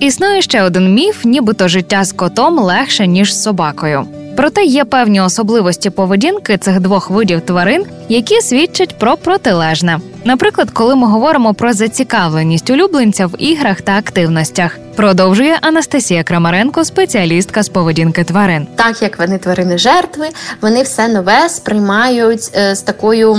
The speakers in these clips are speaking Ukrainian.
Існує ще один міф, нібито життя з котом легше ніж з собакою. Проте є певні особливості поведінки цих двох видів тварин, які свідчать про протилежне. Наприклад, коли ми говоримо про зацікавленість улюбленця в іграх та активностях, продовжує Анастасія Крамаренко, спеціалістка з поведінки тварин. так як вони тварини жертви, вони все нове сприймають е, з такою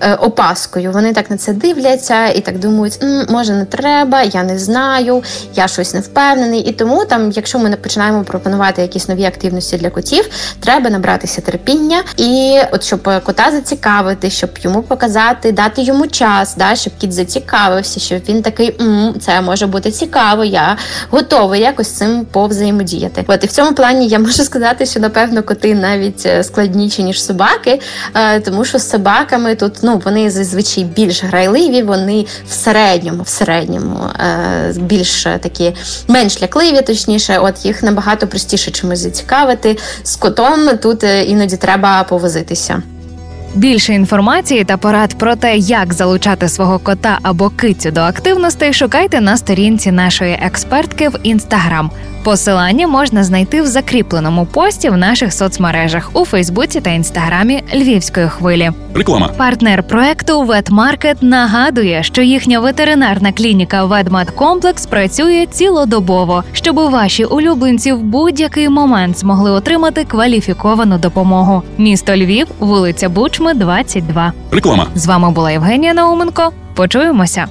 е, опаскою. Вони так на це дивляться і так думають, «М, може не треба, я не знаю, я щось не впевнений. І тому, там, якщо ми не починаємо пропонувати якісь нові активності для котів, треба набратися терпіння і от щоб е, кота зацікавити, щоб йому показати, дати йому час, да, щоб кіт зацікавився, щоб він такий «М, це може бути цікаво, я готовий якось цим повзаємодіяти. От і в цьому плані я можу сказати, що напевно коти навіть е, складніші ніж собаки, е, тому що з собаками тут ну вони зазвичай більш грайливі, вони в середньому, в середньому е, більш такі менш лякливі, точніше, от їх набагато простіше чимось зацікавити. З котом тут іноді треба повозитися. Більше інформації та порад про те, як залучати свого кота або кицю до активностей, шукайте на сторінці нашої експертки в інстаграм. Посилання можна знайти в закріпленому пості в наших соцмережах у Фейсбуці та інстаграмі Львівської хвилі. Реклама. Партнер проекту Ветмаркет нагадує, що їхня ветеринарна клініка Ведмедкомплекс працює цілодобово, щоб ваші улюбленці в будь-який момент змогли отримати кваліфіковану допомогу. Місто Львів, вулиця Бучми, 22. Реклама. З вами була Євгенія Науменко. Почуємося.